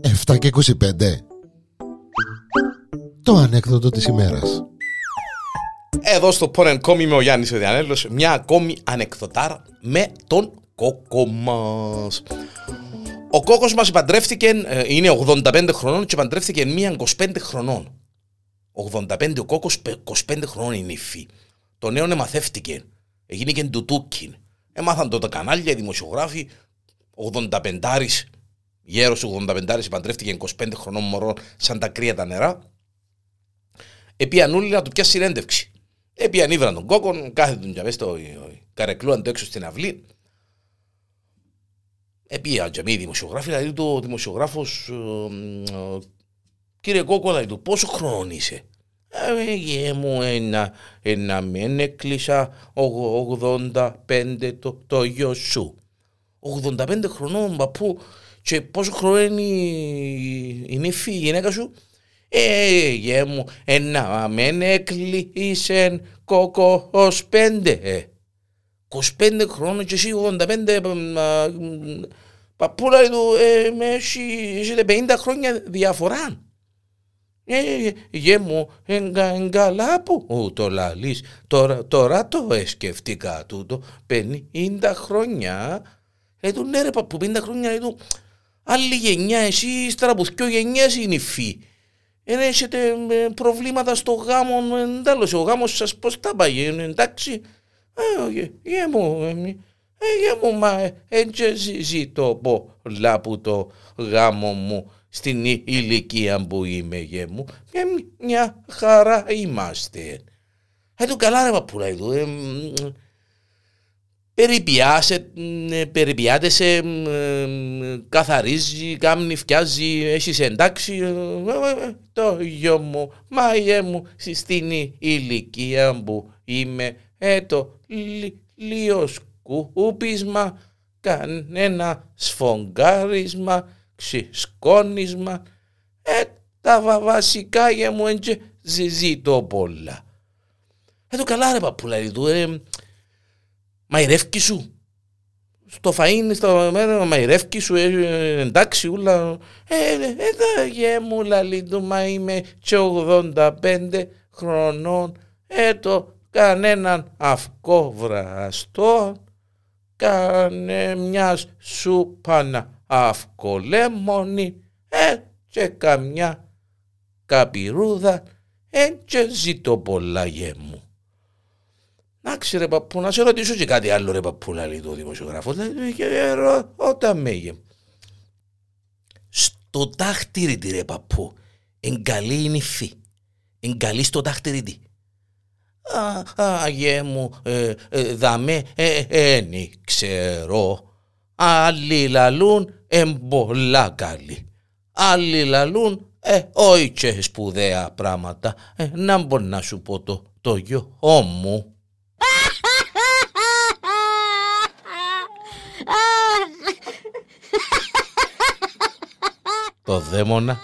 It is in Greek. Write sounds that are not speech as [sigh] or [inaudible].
Εφτά και 25 Το ανέκδοτο της ημέρας. Εδώ στο Porn Com είμαι ο Γιάννης ο Διανέλος Μια ακόμη ανεκδοτάρα με τον κόκο μας. Ο κόκος μας παντρεύτηκε, ε, είναι 85 χρονών και παντρεύτηκε μία 25 χρονών. 85 ο κόκος, 25 χρονών είναι η φύ Το νέο εμαθεύτηκε, έγινε και τούκιν Έμαθαν τότε κανάλια, οι δημοσιογράφοι 85 γέρος 85 παντρεύτηκε 25 χρονών μωρό σαν τα κρύα τα νερά. Επίαν όλοι να του πιάσει συνέντευξη. Επίαν ήβραν τον κόκκον, κάθετον για μέσα στο καρεκλούαν το έξω στην αυλή. Επίαν και μη δημοσιογράφοι, δηλαδή το δημοσιογράφος Κύριε Κόκκο, δηλαδή του πόσο χρόνο είσαι; Ε, μου ένα, ένα μεν έκλεισα 85 το, το γιο σου. 85 χρονών παππού και πόσο χρόνο είναι η, η νύφη, η γυναίκα σου. Ε, γε μου, ένα μεν έκλεισε κόκο ως πέντε. 25 χρόνων και εσύ 85 παππούλα του, ε, με έχει 50 χρόνια διαφορά. Ε, γε μου, εγκαλά που το λαλείς. Τώρα, τώρα το έσκεφτηκα τούτο. 50 χρόνια. Ε, του ναι ρε παππού, 50 χρόνια. Ε, του, άλλη γενιά, εσύ ύστερα από δυο γενιές είναι η φύ. Ε, έχετε προβλήματα στο γάμο, εντάλλως, ο γάμος σας πώς τα πάει, εντάξει. Ε, γε μου, ε, γε μου, μα έτσι ζητώ πολλά που το γάμο μου στην ηλικία που είμαι γε μου, μια, μια χαρά είμαστε. Ε, του καλά ρε παππούλα, του, ε, περιπιάσε, περιπιάτεσαι, καθαρίζει, κάμνη, φτιάζει, έχεις εντάξει, ε, ε, ε, το γιο μου, μα γε μου, στην ηλικία που είμαι, ε, το λίγο σκούπισμα, κανένα σφογγάρισμα, ξεσκόνισμα. Ε, τα βασικά για μου έντια ζητώ πολλά. Ε, το καλά ρε παππούλα, του, ε, μαϊρεύκι σου. Στο φαΐν, στο μέρα, μαϊρεύκι σου, ε, εντάξει, ούλα. Ε, ε, τα γε μου λαλί του, μα είμαι και 85 χρονών. Ε, το κανέναν αυκό βραστό, κάνε μιας σου πανα αυκολέμονη, ε, και καμιά καπηρούδα, ε, και ζητώ πολλά γε μου. Να ξέρε παππού, να σε ρωτήσω και κάτι άλλο ρε παππού, λέει το δημοσιογράφος, και όταν με γε. Στο τάχτηρι τη ρε παππού, εγκαλεί η νυφή, εγκαλεί στο τάχτηρι τη. Α, α, γε μου, ε, ε, δαμέ, ε, ε, ξέρω. Άλλοι λαλούν εμπολά καλή. Άλλοι λαλούν, ε, όχι και σπουδαία πράγματα. Ε, να μπορώ να σου πω το, το γιο μου. [laughs] το δαίμονα